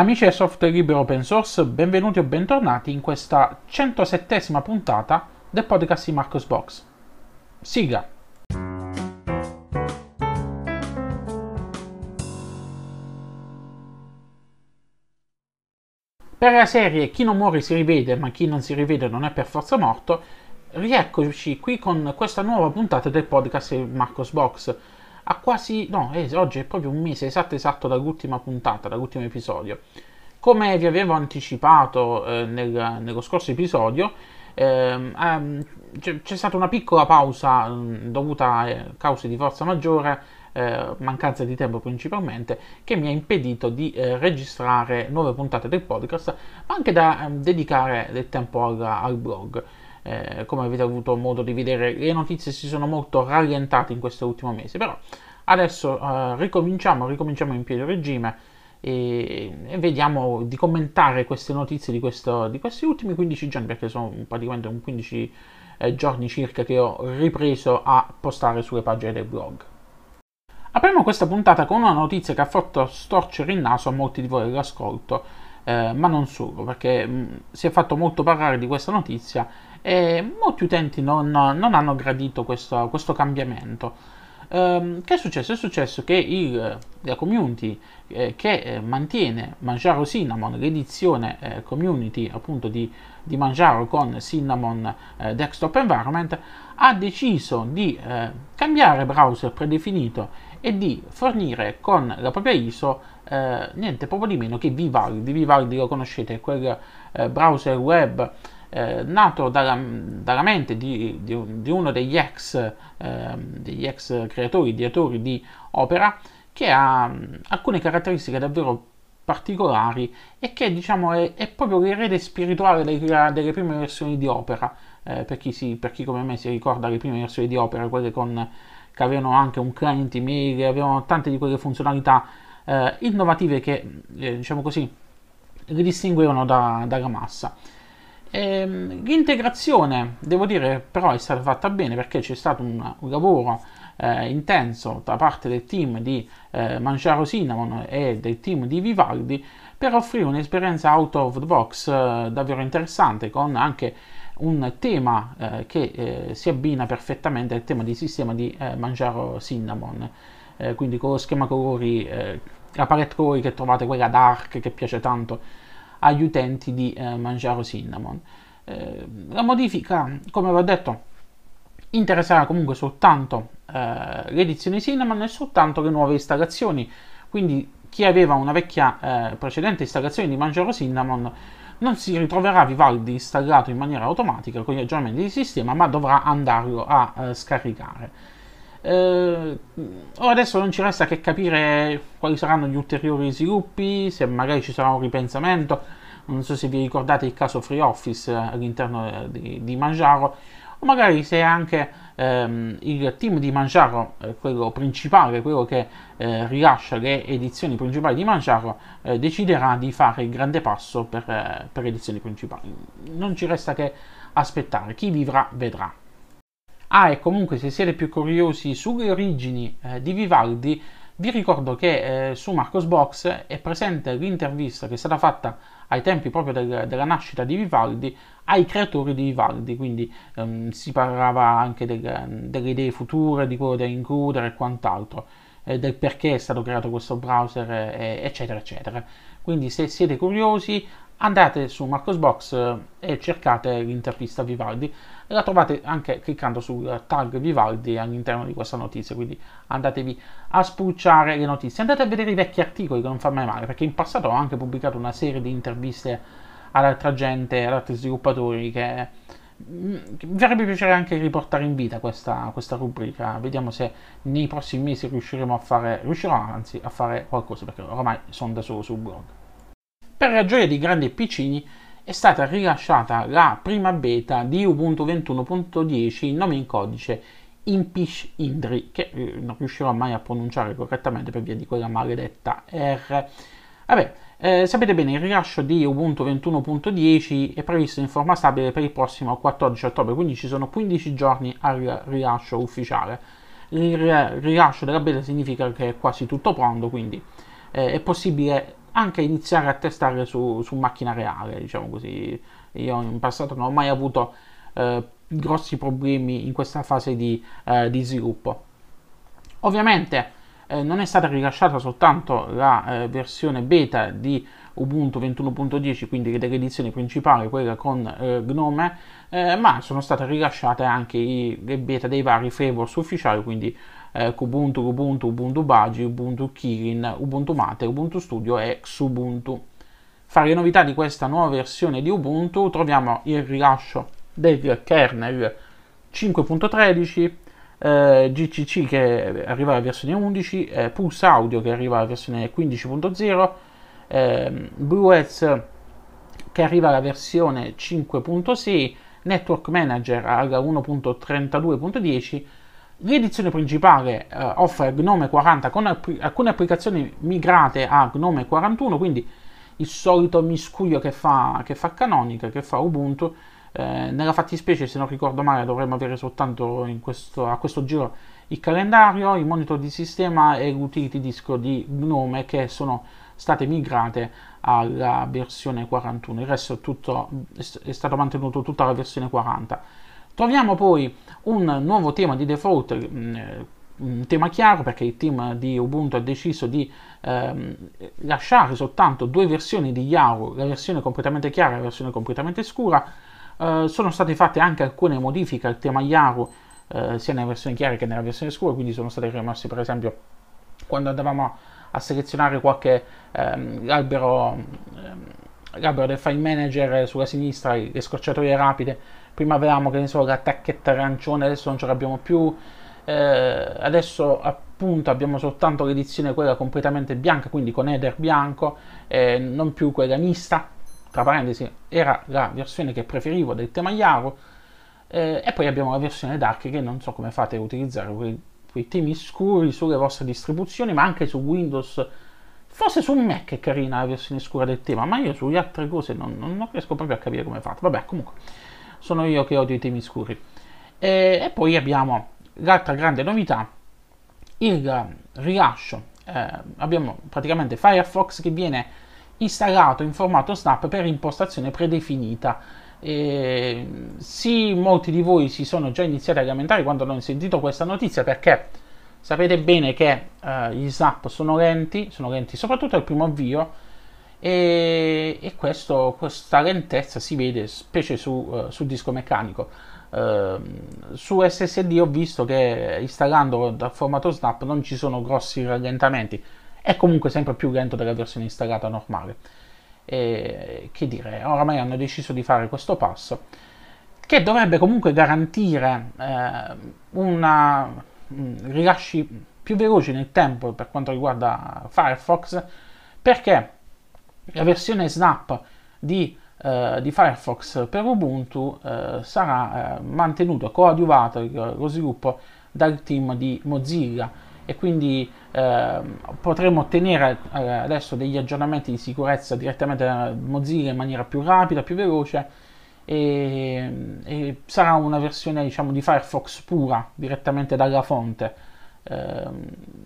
Amici del software libero open source, benvenuti o bentornati in questa 107esima puntata del podcast di Marcos Box. Sigla. Per la serie Chi non muore si rivede, ma chi non si rivede non è per forza morto, rieccoci qui con questa nuova puntata del podcast di Marcos Box a quasi, no, eh, oggi è proprio un mese esatto esatto dall'ultima puntata, dall'ultimo episodio. Come vi avevo anticipato eh, nel, nello scorso episodio, ehm, ehm, c'è, c'è, stata una piccola pausa mh, dovuta a cause di forza maggiore, eh, mancanza di tempo principalmente, che mi ha impedito di eh, registrare nuove puntate del podcast, ma anche da ehm, dedicare del tempo al, al blog. Eh, come avete avuto modo di vedere, le notizie si sono molto rallentate in questo ultimo mese, però adesso eh, ricominciamo, ricominciamo in pieno regime e, e, vediamo di commentare queste notizie di, questo, di, questi ultimi 15 giorni, perché sono praticamente un 15 eh, giorni circa che ho ripreso a postare sulle pagine del blog. Apriamo questa puntata con una notizia che ha fatto storcere il naso a molti di voi all'ascolto, eh, ma non solo, perché mh, mm, si è fatto molto parlare di questa notizia e molti utenti non, non hanno gradito questo, questo cambiamento. Um, che è successo? È successo che il, la community eh, che eh, mantiene Mangiaro Cinnamon, l'edizione eh, community appunto di, di, Mangiaro con Cinnamon eh, Desktop Environment, ha deciso di eh, cambiare browser predefinito e di fornire con la propria ISO eh, niente proprio di meno che Vivaldi. Vivaldi lo conoscete, quel browser web eh, nato dalla, dalla mente di, di, di, uno degli ex, eh, degli ex creatori, ideatori di Opera, che ha mh, alcune caratteristiche davvero particolari e che diciamo è, è proprio l'erede spirituale delle, delle, prime versioni di Opera, eh, per, chi si, per chi come me si ricorda le prime versioni di Opera, quelle con, che avevano anche un client email, avevano tante di quelle funzionalità eh, innovative che, eh, diciamo così, li distinguevano da, dalla massa. Ehm, l'integrazione, devo dire, però è stata fatta bene perché c'è stato un, un lavoro eh, intenso da parte del team di eh, Mangiaro Cinnamon e del team di Vivaldi per offrire un'esperienza out of the box eh, davvero interessante con anche un tema eh, che eh, si abbina perfettamente al tema di sistema di eh, Mangiaro Cinnamon. Quindi con lo schema colori la palette colori che trovate quella dark che piace tanto agli utenti di eh, Mangiaro Cinnamon. Eh, la modifica, come avevo detto, interesserà comunque soltanto eh, l'edizione Cinnamon e soltanto le nuove installazioni, quindi chi aveva una vecchia eh, precedente installazione di Mangiaro Cinnamon non si ritroverà Vivaldi installato in maniera automatica con gli aggiornamenti di sistema, ma dovrà andarlo a eh, scaricare. Eh, adesso non ci resta che capire quali saranno gli ulteriori sviluppi, se magari ci sarà un ripensamento. Non so se vi ricordate il caso Free Office all'interno eh, di, di Mangiaro, o magari se anche ehm, il team di Mangiaro, eh, quello principale, quello che eh, rilascia le edizioni principali di Mangiaro, eh, deciderà di fare il grande passo per, eh, per edizioni principali. Non ci resta che aspettare, chi vivrà vedrà. Ah, e comunque se siete più curiosi sulle origini eh, di Vivaldi, vi ricordo che eh, su Marcos Box è presente l'intervista che è stata fatta ai tempi proprio del, della nascita di Vivaldi ai creatori di Vivaldi, quindi ehm, si parlava anche del, delle idee future, di quello da includere e quant'altro, eh, del perché è stato creato questo browser, eh, eccetera, eccetera. Quindi se siete curiosi andate su Marcosbox eh, e cercate l'intervista Vivaldi e la trovate anche cliccando sul tag Vivaldi all'interno di questa notizia, quindi andatevi a spulciare le notizie, andate a vedere i vecchi articoli che non fa mai male, perché in passato ho anche pubblicato una serie di interviste ad altra gente, ad altri sviluppatori che mm, mi farebbe piacere anche riportare in vita questa, questa, rubrica. Vediamo se nei prossimi mesi riusciremo a fare, riuscirò anzi a fare qualcosa, perché ormai sono da solo sul blog. Per la gioia di grandi e piccini è stata rilasciata la prima beta di Ubuntu 21.10 il nome in codice Impish Indri, che eh, non riuscirò mai a pronunciare correttamente per via di quella maledetta R. Vabbè, eh, sapete bene, il rilascio di Ubuntu 21.10 è previsto in forma stabile per il prossimo 14 ottobre, quindi ci sono 15 giorni al rilascio ufficiale. Il rilascio della beta significa che è quasi tutto pronto, quindi eh, è possibile anche iniziare a testare su, su macchina reale, diciamo così. Io in passato non ho mai avuto eh, grossi problemi in questa fase di, eh, di sviluppo. Ovviamente eh, non è stata rilasciata soltanto la eh, versione beta di Ubuntu 21.10, quindi dell'edizione principale, quella con eh, Gnome, eh, ma sono state rilasciate anche i, le beta dei vari frameworks ufficiali, quindi eh, Kubuntu, Ubuntu, Ubuntu Baji, Ubuntu Kirin, Ubuntu Mate, Ubuntu Studio e Xubuntu. Fra le novità di questa nuova versione di Ubuntu troviamo il rilascio del kernel 5.13, eh, GCC che arriva alla versione 11, eh, Pulse Audio che arriva alla versione 15.0, eh, BlueEts che arriva alla versione 5.6, Network Manager alla 1.32.10. L'edizione principale eh, offre Gnome 40 con app- alcune applicazioni migrate a Gnome 41, quindi il solito miscuglio che fa, che fa Canonical, che fa Ubuntu. Eh, nella fattispecie, se non ricordo male, dovremmo avere soltanto questo, a questo giro il calendario, il monitor di sistema e l'utility disco di Gnome che sono state migrate alla versione 41, il resto è, tutto, è stato mantenuto tutta la versione 40. Troviamo poi un nuovo tema di default, mm, un tema chiaro perché il team di Ubuntu ha deciso di ehm, lasciare soltanto due versioni di Yaru, la versione completamente chiara e la versione completamente scura. Eh, sono state fatte anche alcune modifiche al tema Yaru eh, sia nella versione chiara che nella versione scura, quindi sono state rimosse per esempio quando andavamo a a selezionare qualche ehm, albero, ehm, l'albero del file manager sulla sinistra, le scorciatoie rapide. Prima avevamo che ne so, la tacchetta arancione, adesso non ce l'abbiamo più. Eh, adesso appunto abbiamo soltanto l'edizione quella completamente bianca, quindi con header bianco, eh, non più quella mista. Tra parentesi, era la versione che preferivo del tema Yaro. Eh, e poi abbiamo la versione dark che non so come fate a utilizzare quei temi scuri sulle vostre distribuzioni, ma anche su Windows. Forse su Mac è carina la versione scura del tema, ma io sulle altre cose non, non riesco proprio a capire come è fatto. Vabbè, comunque, sono io che odio i temi scuri. E, e poi abbiamo l'altra grande novità, il rilascio. Eh, abbiamo praticamente Firefox che viene installato in formato Snap per impostazione predefinita e, sì, molti di voi si sono già iniziati a lamentare quando hanno sentito questa notizia perché sapete bene che uh, gli snap sono lenti, sono lenti soprattutto al primo avvio e, e questo, questa lentezza si vede specie su, uh, sul disco meccanico. Uh, su SSD ho visto che installando dal formato snap non ci sono grossi rallentamenti, è comunque sempre più lento della versione installata normale. E, che dire, oramai hanno deciso di fare questo passo che dovrebbe comunque garantire eh, una, mh, rilasci più veloci nel tempo per quanto riguarda Firefox perché la versione Snap di, eh, di Firefox per Ubuntu eh, sarà eh, mantenuto coadiuvato lo sviluppo dal team di Mozilla e quindi eh, potremo ottenere eh, adesso degli aggiornamenti di sicurezza direttamente da Mozilla in maniera più rapida, più veloce e, e sarà una versione diciamo di Firefox pura direttamente dalla fonte. Eh,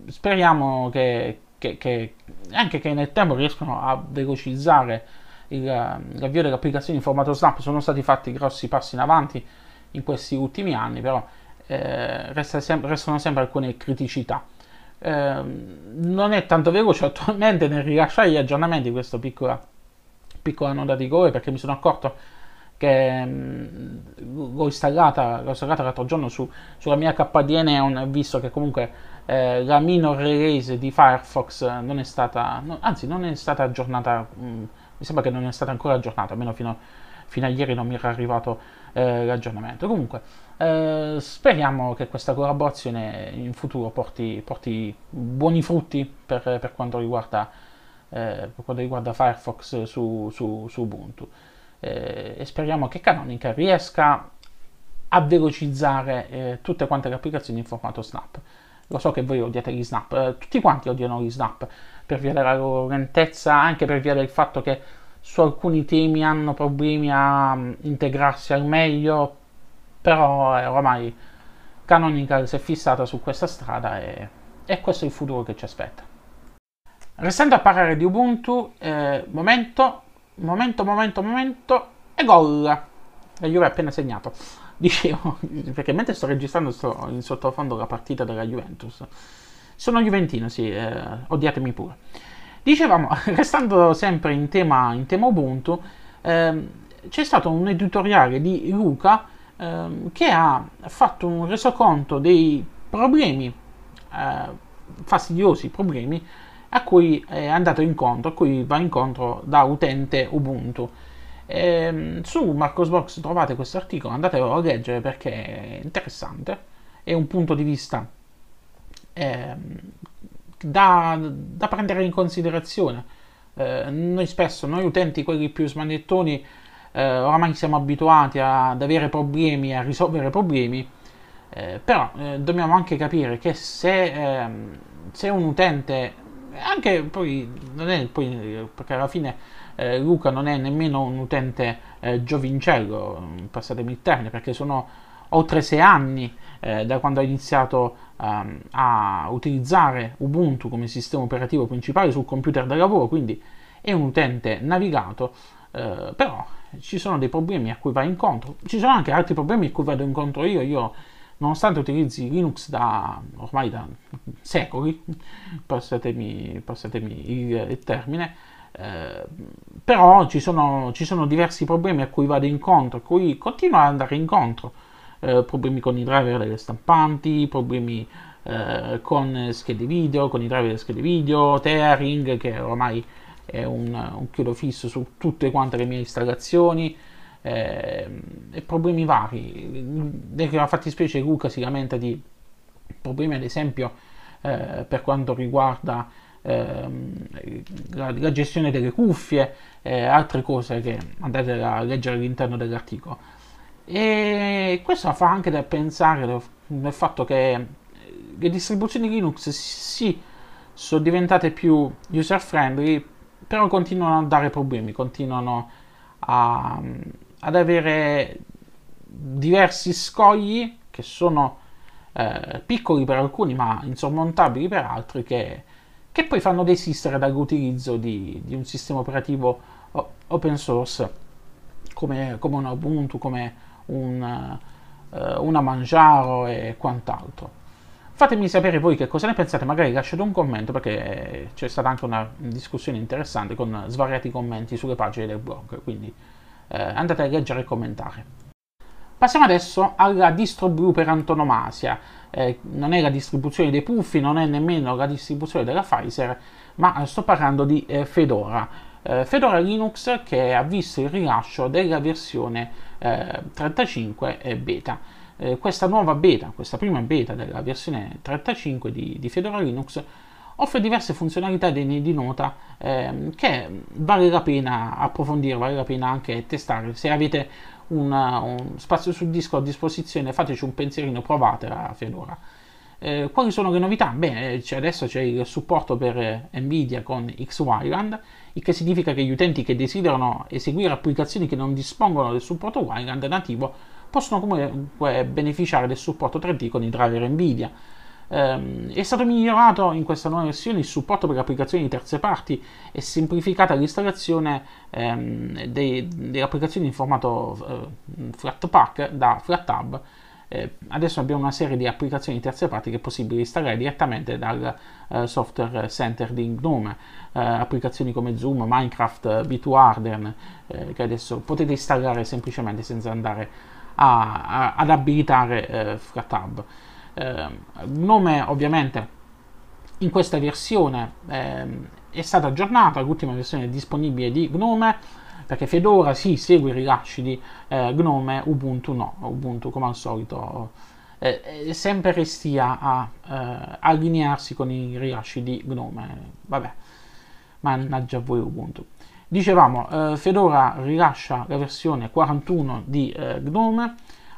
speriamo che, che, che, anche che nel tempo riescano a velocizzare il, l'avvio delle applicazioni in formato Snap. Sono stati fatti grossi passi in avanti in questi ultimi anni, però eh, resta sem- restano sempre alcune criticità. Eh, non è tanto veloce attualmente nel rilasciare gli aggiornamenti questa piccola, piccola nota di colore perché mi sono accorto che mh, l'ho, installata, l'ho installata l'altro giorno su, sulla mia KDN e ho visto che comunque eh, la minor release di Firefox non è stata, no, anzi non è stata aggiornata, mh, mi sembra che non è stata ancora aggiornata, almeno fino, fino a ieri non mi era arrivato eh, l'aggiornamento. Comunque eh, speriamo che questa collaborazione in futuro porti, porti buoni frutti per, per, quanto riguarda, eh, per, quanto riguarda, Firefox su, su, su Ubuntu. Eh, e speriamo che Canonical riesca a velocizzare eh, tutte quante le applicazioni in formato Snap. Lo so che voi odiate gli Snap, eh, tutti quanti odiano gli Snap per via della loro lentezza, anche per via del fatto che su alcuni temi hanno problemi a mm, integrarsi al meglio però eh, oramai Canonical si è fissata su questa strada e, e questo è il futuro che ci aspetta. Restando a parlare di Ubuntu, eh, momento, momento, momento, momento, e gol! La Juve ha appena segnato. Dicevo, perché mentre sto registrando sto in sottofondo la partita della Juventus. Sono Juventino, sì, eh, odiatemi pure. Dicevamo, restando sempre in tema, in tema Ubuntu, eh, c'è stato un editoriale di Luca eh, che ha fatto un resoconto dei problemi, eh, fastidiosi problemi, a cui è andato incontro, a cui va incontro da utente Ubuntu. E, ehm, su Marcosbox trovate questo articolo, andatelo a leggere perché è interessante, è un punto di vista eh, da, da, prendere in considerazione. Eh, noi spesso, noi utenti, quelli più smanettoni, eh, oramai siamo abituati ad avere problemi, a risolvere problemi, eh, però eh, dobbiamo anche capire che se, ehm, se un utente anche poi non è poi, perché alla fine eh, Luca non è nemmeno un utente eh, giovincello, passatemi il termine, perché sono oltre sei anni eh, da quando ha iniziato um, a utilizzare Ubuntu come sistema operativo principale sul computer da lavoro, quindi è un utente navigato, eh, però ci sono dei problemi a cui va incontro, ci sono anche altri problemi a cui vado incontro io, io nonostante utilizzi Linux da ormai da secoli, passatemi, passatemi il, il, termine, eh, però ci sono, ci sono, diversi problemi a cui vado incontro, a cui continuo ad andare incontro, eh, problemi con i driver delle stampanti, problemi eh, con schede video, con i driver delle schede video, tearing che ormai è un, un chiodo fisso su tutte quante le mie installazioni, eh, e problemi vari. Nella fattispecie Luca si lamenta di problemi ad esempio eh, per quanto riguarda ehm, la, la, gestione delle cuffie e altre cose che andate a leggere all'interno dell'articolo. E questo fa anche da pensare nel fatto che le distribuzioni Linux sì sono diventate più user friendly, però continuano a dare problemi, continuano a, ad avere diversi scogli che sono eh, piccoli per alcuni ma insormontabili per altri che, che poi fanno desistere dall'utilizzo di, di, un sistema operativo open source come, come un Ubuntu, come un, uh, una Manjaro e quant'altro. Fatemi sapere voi che cosa ne pensate, magari lasciate un commento perché c'è stata anche una discussione interessante con svariati commenti sulle pagine del blog, quindi eh, andate a leggere e commentare. Passiamo adesso alla distro blu per antonomasia. Eh, non è la distribuzione dei puffi, non è nemmeno la distribuzione della Pfizer, ma sto parlando di eh, Fedora. Eh, Fedora Linux che ha visto il rilascio della versione 35 eh, beta. Eh, questa nuova beta, questa prima beta della versione 35 di, di Fedora Linux offre diverse funzionalità degne di nota ehm, che vale la pena approfondire, vale la pena anche testare. Se avete una, un spazio sul disco a disposizione, fateci un pensierino, provate a Fedora. Eh, quali sono le novità? Beh, c'è adesso c'è il supporto per eh, Nvidia con XWiland, il che significa che gli utenti che desiderano eseguire applicazioni che non dispongono del supporto Wiland nativo possono comunque beneficiare del supporto 3D con i driver Nvidia. Um, è stato migliorato in questa nuova versione il supporto per applicazioni di terze parti e semplificata l'installazione um, delle applicazioni in formato uh, Flatpak da FlatHub. Eh, adesso abbiamo una serie di applicazioni di terze parti che è possibile installare direttamente dal uh, software center di GNOME, uh, applicazioni come Zoom, Minecraft, B2Harden, eh, che adesso potete installare semplicemente senza andare a, a, ad abilitare FlatHub eh, nome ovviamente in questa versione eh, è stata aggiornata, l'ultima versione disponibile di Gnome, perché Fedora sì, segue i rilasci di eh, Gnome, Ubuntu no, Ubuntu come al solito eh, sempre restia a eh, allinearsi con i rilasci di Gnome, vabbè, mannaggia voi Ubuntu. Dicevamo, eh, Fedora rilascia la versione 41 di eh, Gnome,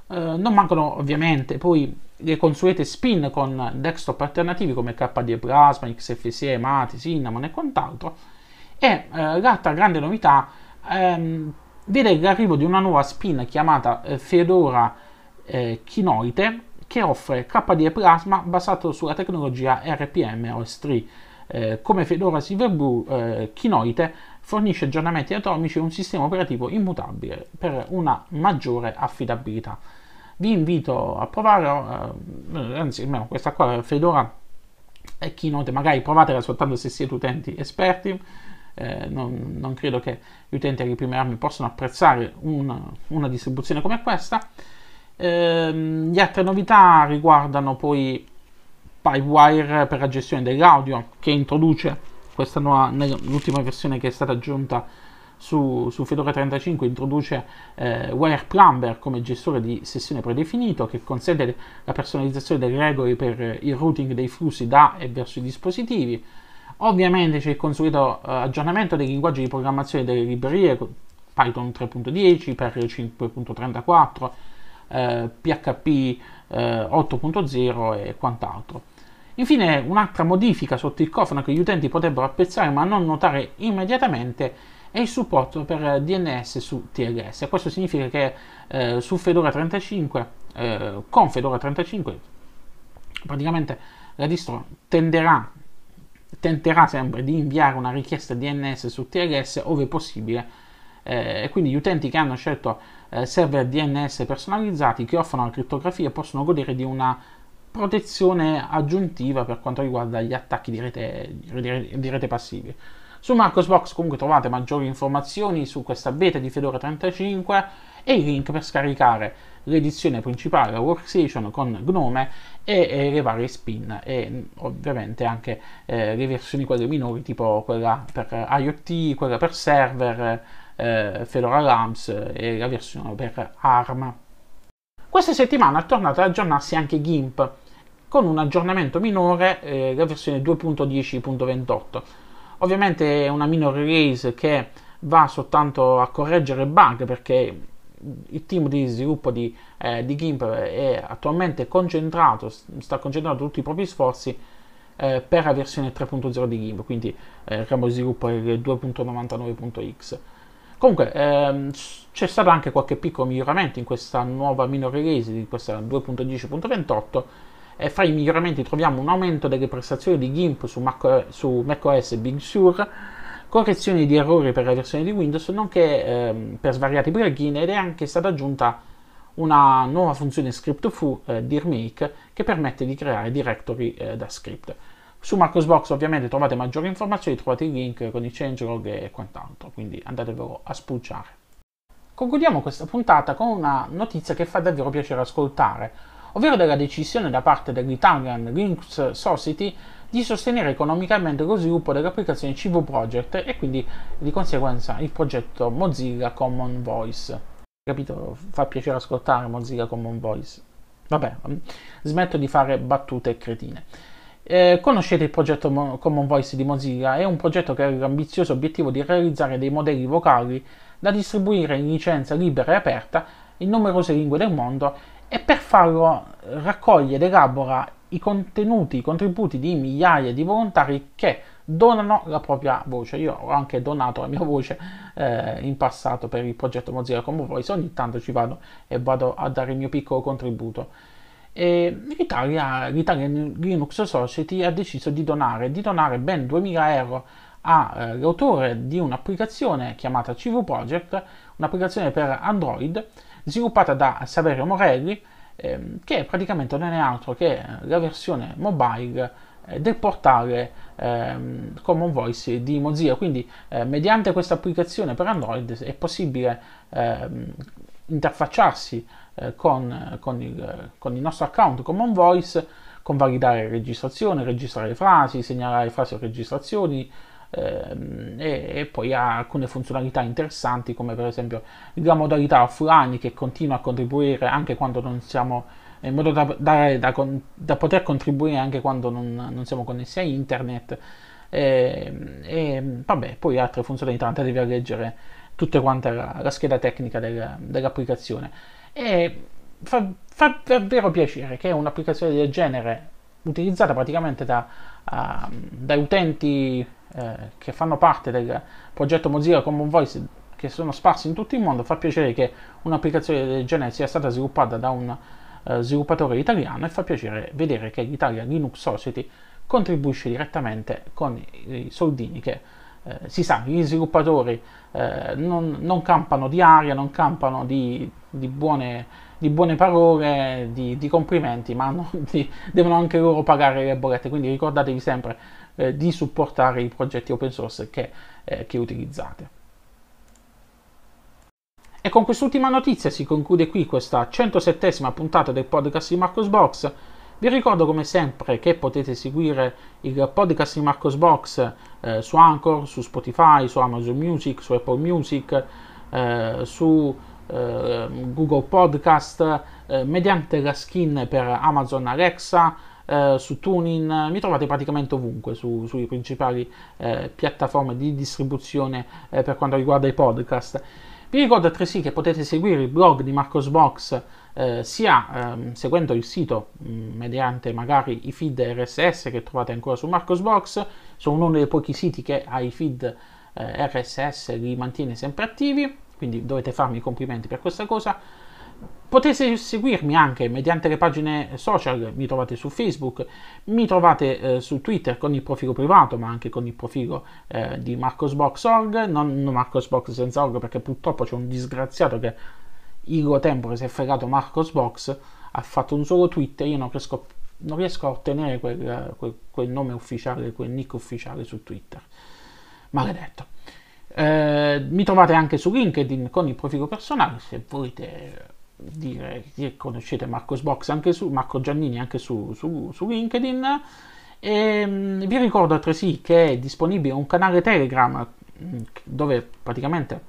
non mancano ovviamente poi le consuete spin con desktop alternativi come KDE Plasma, XFCE, Mate, Cinnamon e quant'altro. E eh, l'altra grande novità ehm, vede l'arrivo di una nuova spin chiamata eh, Fedora eh, Kinoite che offre KDE Plasma basato sulla tecnologia RPM OS 3. eh, come Fedora Silverblue, eh, Kinoite fornisce aggiornamenti atomici e un sistema operativo immutabile per una maggiore affidabilità. Vi invito a provare, eh, anzi, almeno questa qua, Fedora e Kinoite, magari provatela soltanto se siete utenti esperti. Eh, non, non, credo che gli utenti alle prime armi possano apprezzare una, una distribuzione come questa. Eh, le altre novità riguardano poi Pipewire per la gestione dell'audio che introduce questa nuova, l'ultima versione che è stata aggiunta su, su Fedora 35 introduce eh, Wire Plumber come gestore di sessione predefinito che consente la personalizzazione delle regole per il routing dei flussi da e verso i dispositivi. Ovviamente c'è il consueto eh, aggiornamento dei linguaggi di programmazione delle librerie Python 3.10, per 5.34, eh, PHP eh, 8.0 e quant'altro. Infine, un'altra modifica sotto il cofano che gli utenti potrebbero apprezzare ma non notare immediatamente è il supporto per DNS su TLS. Questo significa che eh, su Fedora 35, eh, con Fedora 35, praticamente la distro tenderà, tenterà sempre di inviare una richiesta DNS su TLS ove possibile eh, e quindi gli utenti che hanno scelto eh, server DNS personalizzati che offrono la crittografia possono godere di una protezione aggiuntiva per quanto riguarda gli attacchi di rete, di rete passivi. Su Marcosbox comunque trovate maggiori informazioni su questa beta di Fedora 35 e i link per scaricare l'edizione principale, workstation con Gnome e, e le varie spin e ovviamente anche eh, le versioni quelle minori tipo quella per IoT, quella per server, eh, Fedora Lamps e la versione per ARM. Questa settimana è tornato ad aggiornarsi anche GIMP con un aggiornamento minore, eh, la versione 2.10.28. Ovviamente è una minor release che va soltanto a correggere bug perché il team di sviluppo di, eh, di GIMP è attualmente concentrato, sta concentrando tutti i propri sforzi eh, per la versione 3.0 di GIMP, quindi eh, il campo di sviluppo è il 2.99.x. Comunque ehm, c'è stato anche qualche piccolo miglioramento in questa nuova minor release di questa 2.10.28 e fra i miglioramenti troviamo un aumento delle prestazioni di GIMP su, Mac, su macOS Big Sur, correzioni di errori per la versione di Windows, nonché ehm, per svariati plugin ed è anche stata aggiunta una nuova funzione script-fu eh, DirMake che permette di creare directory eh, da script. Su Marcosbox ovviamente trovate maggiori informazioni, trovate il link con i changelog e quant'altro, quindi andatevelo a spulciare. Concludiamo questa puntata con una notizia che fa davvero piacere ascoltare, ovvero della decisione da parte dell'Italian Linux Society di sostenere economicamente lo sviluppo dell'applicazione CV Project e quindi di conseguenza il progetto Mozilla Common Voice. Capito? Fa piacere ascoltare Mozilla Common Voice. Vabbè, smetto di fare battute cretine. Eh, conoscete il progetto Mo- Common Voice di Mozilla? È un progetto che ha l'ambizioso obiettivo di realizzare dei modelli vocali da distribuire in licenza libera e aperta in numerose lingue del mondo e per farlo raccoglie ed elabora i contenuti, i contributi di migliaia di volontari che donano la propria voce. Io ho anche donato la mia voce eh, in passato per il progetto Mozilla Combo Voice, ogni tanto ci vado e vado a dare il mio piccolo contributo. E l'Italia, l'Italia Linux Society ha deciso di donare, di donare ben 2000 euro all'autore eh, di un'applicazione chiamata CV Project, un'applicazione per Android sviluppata da Saverio Morelli, ehm, che praticamente non è altro che la versione mobile eh, del portale ehm, Common Voice di Mozilla. Quindi, eh, mediante questa applicazione per Android è possibile ehm, interfacciarsi eh, con, con, il, con il nostro account Common Voice, convalidare registrazione, registrare frasi, segnalare frasi o registrazioni, e, e, poi ha alcune funzionalità interessanti come per esempio la modalità offline che continua a contribuire anche quando non siamo in modo da, da, da, da poter contribuire anche quando non, non, siamo connessi a internet. E, e vabbè poi altre funzionalità andatevi a leggere tutte quante la, la scheda tecnica del, dell'applicazione. E fa, fa davvero piacere che un'applicazione del genere utilizzata praticamente da, uh, da utenti eh, che fanno parte del progetto Mozilla Common Voice che sono sparsi in tutto il mondo, fa piacere che un'applicazione del genere sia stata sviluppata da un uh, sviluppatore italiano e fa piacere vedere che l'Italia Linux Society contribuisce direttamente con i soldini che eh, si sa, gli sviluppatori eh, non, non, campano di aria, non campano di, di, buone, di buone, parole, di, di complimenti, ma hanno, devono anche loro pagare le bollette, quindi ricordatevi sempre eh, di supportare i progetti open source che, eh, che utilizzate. E con quest'ultima notizia si conclude qui questa 107esima puntata del podcast di Marcos Box. Vi ricordo come sempre che potete seguire il podcast di Marcos Box eh, su Anchor, su Spotify, su Amazon Music, su Apple Music, eh, su eh, Google Podcast, eh, mediante la skin per Amazon Alexa, eh, su Tuning, mi trovate praticamente ovunque su, sulle principali eh, piattaforme di distribuzione per quanto riguarda i podcast. Vi ricordo altresì che potete seguire il blog di Marcos Box eh, sia ehm, seguendo il sito mh, mm, mediante magari i feed RSS che trovate ancora su Marcos Box, sono uno dei pochi siti che ha i feed eh, RSS li mantiene sempre attivi, quindi dovete farmi i complimenti per questa cosa. Potete seguirmi anche mediante le pagine social, mi trovate su Facebook, mi trovate eh, su Twitter con il profilo privato, ma anche con il profilo eh, di MarcosBox.org, non, MarcosBox senza org perché purtroppo c'è un disgraziato che Igo Tempore si è fregato MarcosBox, ha fatto un solo tweet e io non riesco, non riesco a ottenere quel, quel, quel, nome ufficiale, quel nick ufficiale su Twitter. Maledetto. Eh, mi trovate anche su LinkedIn con il profilo personale se volete dire che conoscete Marcos Box anche su Marco Giannini anche su, su, su LinkedIn. E ehm, vi ricordo altresì che è disponibile un canale Telegram mm, dove praticamente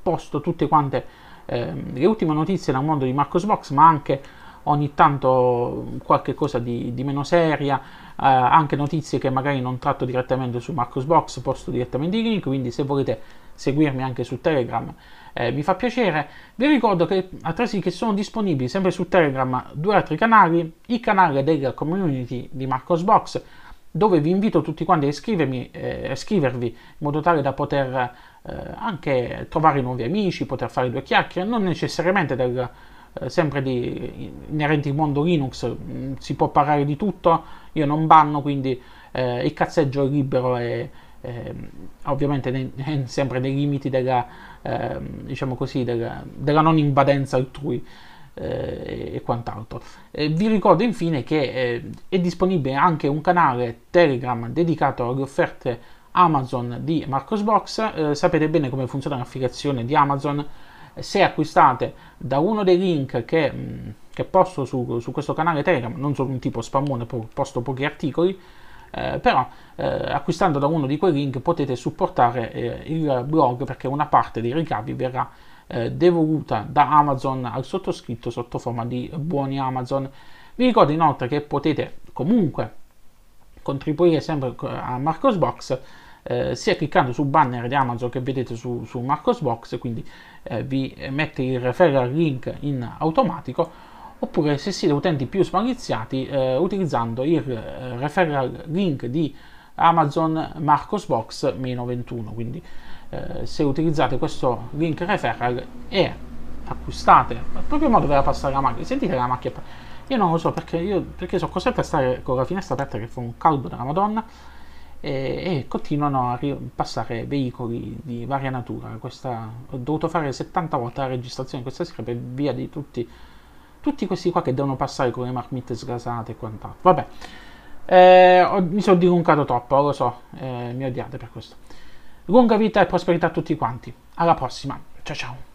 posto tutte quante eh, le ultime notizie dal mondo di Marcos Box ma anche ogni tanto qualche cosa di, di meno seria eh, anche notizie che magari non tratto direttamente su Marcos Box posto direttamente i link quindi se volete seguirmi anche su Telegram eh, mi fa piacere. Vi ricordo che altresì che sono disponibili sempre su Telegram due altri canali, il canale della community di Marcosbox, dove vi invito tutti quanti a iscrivermi, eh, iscrivervi in modo tale da poter eh, anche trovare nuovi amici, poter fare due chiacchiere, non necessariamente del, eh, sempre di, inerenti al mondo Linux, mm, si può parlare di tutto, io non banno, quindi eh, il cazzeggio è libero e eh, ovviamente nei, sempre nei limiti della, eh, diciamo così, della, della, non invadenza altrui eh, e quant'altro. vi ricordo infine che eh, è disponibile anche un canale Telegram dedicato alle offerte Amazon di Marcosbox. Eh, sapete bene come funziona l'affiliazione di Amazon. Se acquistate da uno dei link che, mm, che posto su, su questo canale Telegram, non sono un tipo spammone, posto pochi articoli, eh, però eh, acquistando da uno di quei link potete supportare eh, il blog perché una parte dei ricavi verrà eh, devoluta da Amazon al sottoscritto sotto forma di buoni Amazon. Vi ricordo inoltre che potete comunque contribuire sempre a Marcosbox eh, sia cliccando sul banner di Amazon che vedete su, su Marcosbox, quindi eh, vi mette il referral link in automatico oppure se siete utenti più smaliziati eh, utilizzando il eh, referral link di Amazon Marcosbox meno 21 quindi eh, se utilizzate questo link referral e acquistate proprio modo per passare la macchina. Sentite la macchina io non lo so perché io perché sono costretto a stare con la finestra aperta che fa un caldo della madonna e, e continuano a ri- passare veicoli di varia natura. Questa, ho dovuto fare 70 volte la registrazione questa sera per via di tutti tutti questi qua che devono passare con le marmitte sgasate e quant'altro. Vabbè, eh, ho, mi sono dilungato troppo, lo so, eh, mi odiate per questo. Lunga vita e prosperità a tutti quanti. Alla prossima. Ciao ciao.